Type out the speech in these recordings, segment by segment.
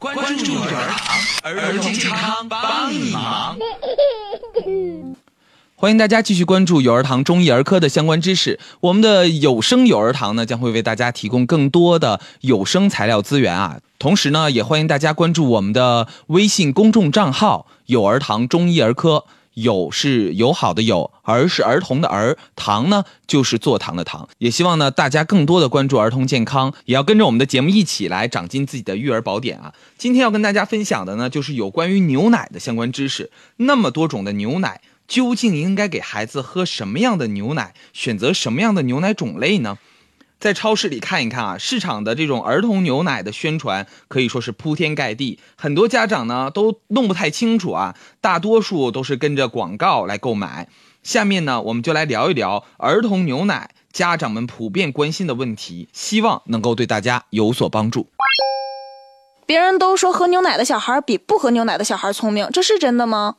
关注幼儿堂，儿童健康帮你忙。欢迎大家继续关注幼儿堂中医儿科的相关知识。我们的有声幼儿堂呢，将会为大家提供更多的有声材料资源啊。同时呢，也欢迎大家关注我们的微信公众账号“幼儿堂中医儿科”。友是友好的友，儿是儿童的儿，糖呢就是做糖的糖。也希望呢大家更多的关注儿童健康，也要跟着我们的节目一起来长进自己的育儿宝典啊。今天要跟大家分享的呢，就是有关于牛奶的相关知识。那么多种的牛奶，究竟应该给孩子喝什么样的牛奶？选择什么样的牛奶种类呢？在超市里看一看啊，市场的这种儿童牛奶的宣传可以说是铺天盖地，很多家长呢都弄不太清楚啊，大多数都是跟着广告来购买。下面呢，我们就来聊一聊儿童牛奶家长们普遍关心的问题，希望能够对大家有所帮助。别人都说喝牛奶的小孩比不喝牛奶的小孩聪明，这是真的吗？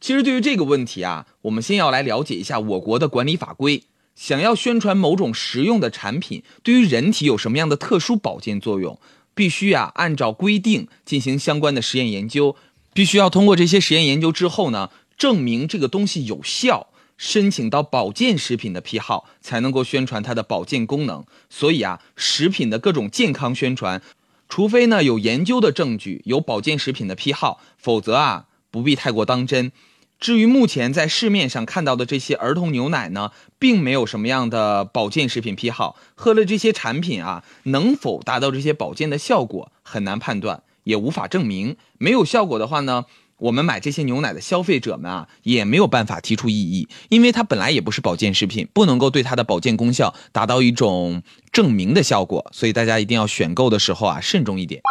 其实对于这个问题啊，我们先要来了解一下我国的管理法规。想要宣传某种实用的产品对于人体有什么样的特殊保健作用，必须啊按照规定进行相关的实验研究，必须要通过这些实验研究之后呢，证明这个东西有效，申请到保健食品的批号，才能够宣传它的保健功能。所以啊，食品的各种健康宣传，除非呢有研究的证据，有保健食品的批号，否则啊不必太过当真。至于目前在市面上看到的这些儿童牛奶呢，并没有什么样的保健食品批号，喝了这些产品啊，能否达到这些保健的效果很难判断，也无法证明。没有效果的话呢，我们买这些牛奶的消费者们啊，也没有办法提出异议，因为它本来也不是保健食品，不能够对它的保健功效达到一种证明的效果，所以大家一定要选购的时候啊，慎重一点。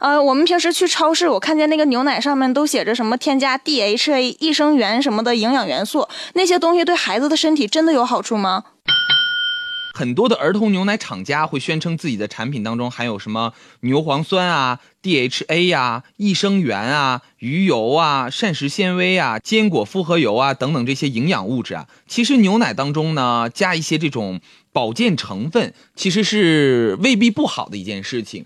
呃，我们平时去超市，我看见那个牛奶上面都写着什么添加 DHA、益生元什么的营养元素，那些东西对孩子的身体真的有好处吗？很多的儿童牛奶厂家会宣称自己的产品当中含有什么牛磺酸啊、DHA 呀、益生元啊、鱼油啊、膳食纤维啊、坚果复合油啊等等这些营养物质啊。其实牛奶当中呢，加一些这种保健成分，其实是未必不好的一件事情。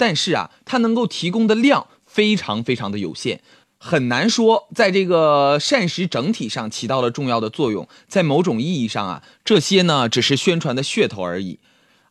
但是啊，它能够提供的量非常非常的有限，很难说在这个膳食整体上起到了重要的作用。在某种意义上啊，这些呢只是宣传的噱头而已。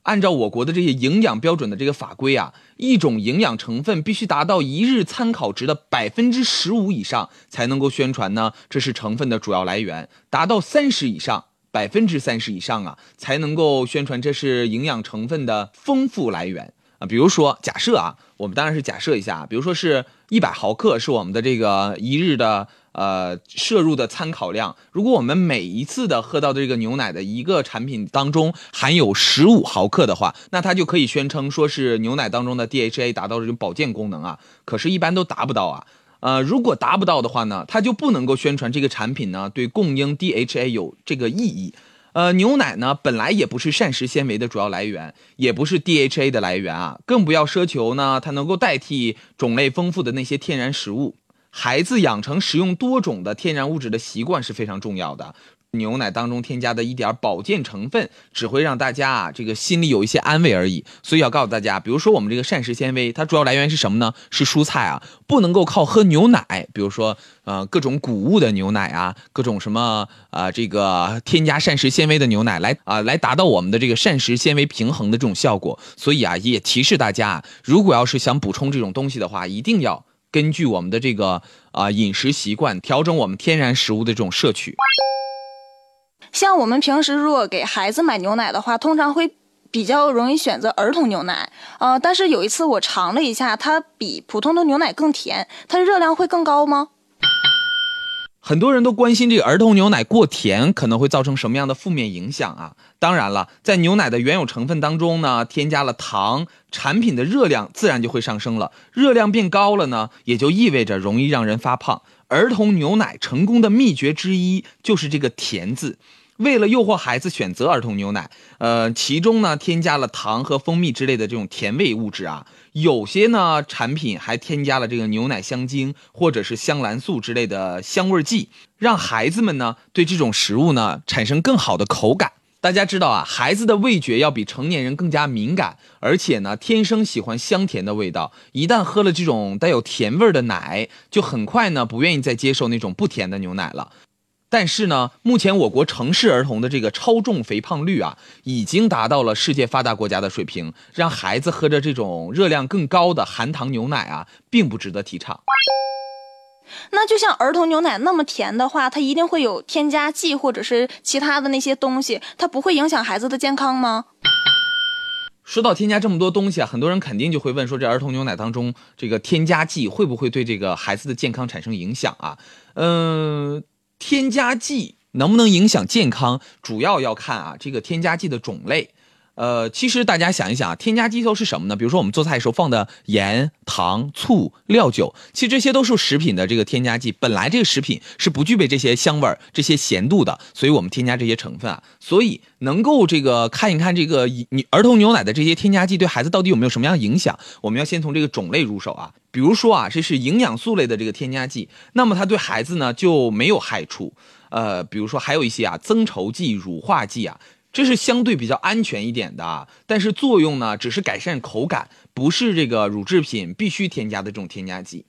按照我国的这些营养标准的这个法规啊，一种营养成分必须达到一日参考值的百分之十五以上才能够宣传呢，这是成分的主要来源；达到三十以上，百分之三十以上啊，才能够宣传这是营养成分的丰富来源。啊，比如说，假设啊，我们当然是假设一下啊，比如说是一百毫克是我们的这个一日的呃摄入的参考量。如果我们每一次的喝到的这个牛奶的一个产品当中含有十五毫克的话，那它就可以宣称说是牛奶当中的 DHA 达到这种保健功能啊。可是，一般都达不到啊。呃，如果达不到的话呢，它就不能够宣传这个产品呢对供应 DHA 有这个意义。呃，牛奶呢本来也不是膳食纤维的主要来源，也不是 DHA 的来源啊，更不要奢求呢它能够代替种类丰富的那些天然食物。孩子养成食用多种的天然物质的习惯是非常重要的。牛奶当中添加的一点保健成分，只会让大家啊这个心里有一些安慰而已。所以要告诉大家，比如说我们这个膳食纤维，它主要来源是什么呢？是蔬菜啊，不能够靠喝牛奶，比如说呃各种谷物的牛奶啊，各种什么啊这个添加膳食纤维的牛奶来啊来达到我们的这个膳食纤维平衡的这种效果。所以啊也提示大家，如果要是想补充这种东西的话，一定要根据我们的这个啊饮食习惯调整我们天然食物的这种摄取。像我们平时如果给孩子买牛奶的话，通常会比较容易选择儿童牛奶。呃，但是有一次我尝了一下，它比普通的牛奶更甜，它热量会更高吗？很多人都关心这个儿童牛奶过甜可能会造成什么样的负面影响啊？当然了，在牛奶的原有成分当中呢，添加了糖，产品的热量自然就会上升了。热量变高了呢，也就意味着容易让人发胖。儿童牛奶成功的秘诀之一就是这个“甜”字。为了诱惑孩子选择儿童牛奶，呃，其中呢添加了糖和蜂蜜之类的这种甜味物质啊，有些呢产品还添加了这个牛奶香精或者是香兰素之类的香味剂，让孩子们呢对这种食物呢产生更好的口感。大家知道啊，孩子的味觉要比成年人更加敏感，而且呢，天生喜欢香甜的味道。一旦喝了这种带有甜味儿的奶，就很快呢不愿意再接受那种不甜的牛奶了。但是呢，目前我国城市儿童的这个超重肥胖率啊，已经达到了世界发达国家的水平，让孩子喝着这种热量更高的含糖牛奶啊，并不值得提倡。那就像儿童牛奶那么甜的话，它一定会有添加剂或者是其他的那些东西，它不会影响孩子的健康吗？说到添加这么多东西啊，很多人肯定就会问说，这儿童牛奶当中这个添加剂会不会对这个孩子的健康产生影响啊？嗯，添加剂能不能影响健康，主要要看啊这个添加剂的种类。呃，其实大家想一想啊，添加剂都是什么呢？比如说我们做菜的时候放的盐、糖、醋、料酒，其实这些都是食品的这个添加剂。本来这个食品是不具备这些香味儿、这些咸度的，所以我们添加这些成分啊。所以能够这个看一看这个你儿童牛奶的这些添加剂对孩子到底有没有什么样的影响？我们要先从这个种类入手啊。比如说啊，这是营养素类的这个添加剂，那么它对孩子呢就没有害处。呃，比如说还有一些啊增稠剂、乳化剂啊。这是相对比较安全一点的，但是作用呢，只是改善口感，不是这个乳制品必须添加的这种添加剂。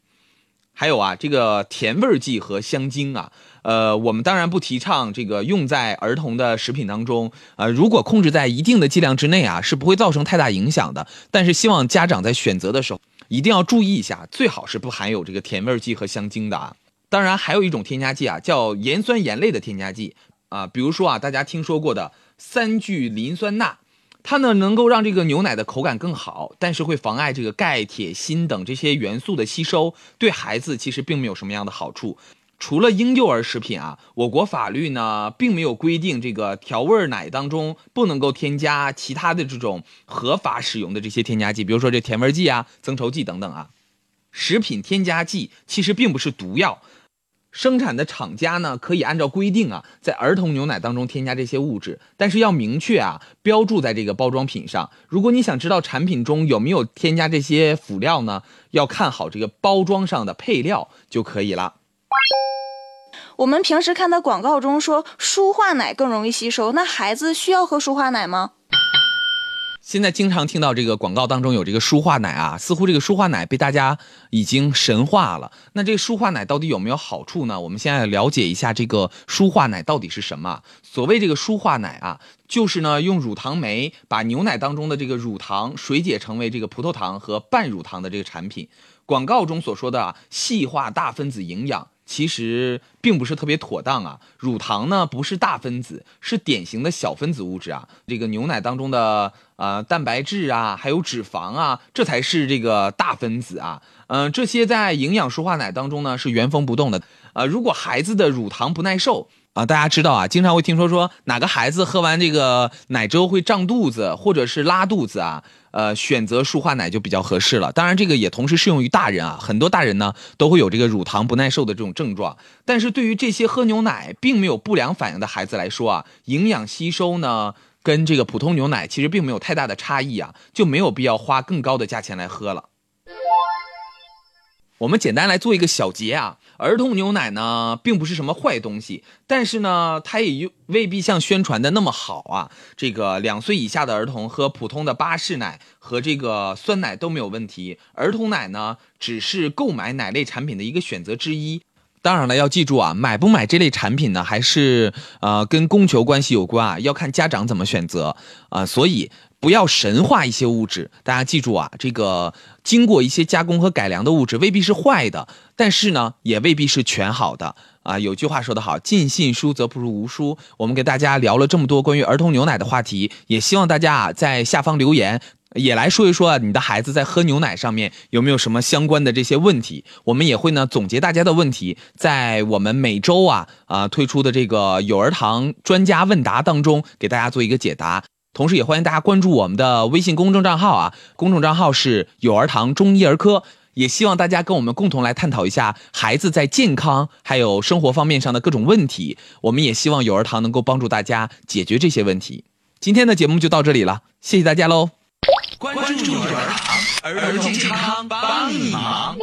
还有啊，这个甜味剂和香精啊，呃，我们当然不提倡这个用在儿童的食品当中。呃，如果控制在一定的剂量之内啊，是不会造成太大影响的。但是希望家长在选择的时候一定要注意一下，最好是不含有这个甜味剂和香精的啊。当然，还有一种添加剂啊，叫盐酸盐类的添加剂啊，比如说啊，大家听说过的。三聚磷酸钠，它呢能够让这个牛奶的口感更好，但是会妨碍这个钙、铁、锌等这些元素的吸收，对孩子其实并没有什么样的好处。除了婴幼儿食品啊，我国法律呢并没有规定这个调味奶当中不能够添加其他的这种合法使用的这些添加剂，比如说这甜味剂啊、增稠剂等等啊。食品添加剂其实并不是毒药。生产的厂家呢，可以按照规定啊，在儿童牛奶当中添加这些物质，但是要明确啊，标注在这个包装品上。如果你想知道产品中有没有添加这些辅料呢，要看好这个包装上的配料就可以了。我们平时看到广告中说舒化奶更容易吸收，那孩子需要喝舒化奶吗？现在经常听到这个广告当中有这个舒化奶啊，似乎这个舒化奶被大家已经神化了。那这个舒化奶到底有没有好处呢？我们现在了解一下这个舒化奶到底是什么。所谓这个舒化奶啊，就是呢用乳糖酶把牛奶当中的这个乳糖水解成为这个葡萄糖和半乳糖的这个产品。广告中所说的啊细化大分子营养。其实并不是特别妥当啊，乳糖呢不是大分子，是典型的小分子物质啊。这个牛奶当中的呃蛋白质啊，还有脂肪啊，这才是这个大分子啊。嗯，这些在营养舒化奶当中呢是原封不动的。呃，如果孩子的乳糖不耐受。啊，大家知道啊，经常会听说说哪个孩子喝完这个奶粥会胀肚子，或者是拉肚子啊，呃，选择舒化奶就比较合适了。当然，这个也同时适用于大人啊，很多大人呢都会有这个乳糖不耐受的这种症状。但是对于这些喝牛奶并没有不良反应的孩子来说啊，营养吸收呢跟这个普通牛奶其实并没有太大的差异啊，就没有必要花更高的价钱来喝了。我们简单来做一个小结啊，儿童牛奶呢并不是什么坏东西，但是呢，它也未必像宣传的那么好啊。这个两岁以下的儿童喝普通的巴氏奶和这个酸奶都没有问题，儿童奶呢只是购买奶类产品的一个选择之一。当然了，要记住啊，买不买这类产品呢，还是呃跟供求关系有关啊，要看家长怎么选择啊，所以。不要神化一些物质，大家记住啊，这个经过一些加工和改良的物质未必是坏的，但是呢，也未必是全好的啊。有句话说得好，尽信书则不如无书。我们给大家聊了这么多关于儿童牛奶的话题，也希望大家啊在下方留言，也来说一说啊，你的孩子在喝牛奶上面有没有什么相关的这些问题。我们也会呢总结大家的问题，在我们每周啊啊推出的这个有儿堂专家问答当中，给大家做一个解答。同时，也欢迎大家关注我们的微信公众账号啊，公众账号是有儿堂中医儿科。也希望大家跟我们共同来探讨一下孩子在健康还有生活方面上的各种问题。我们也希望有儿堂能够帮助大家解决这些问题。今天的节目就到这里了，谢谢大家喽！幼儿堂，儿童健康帮你忙。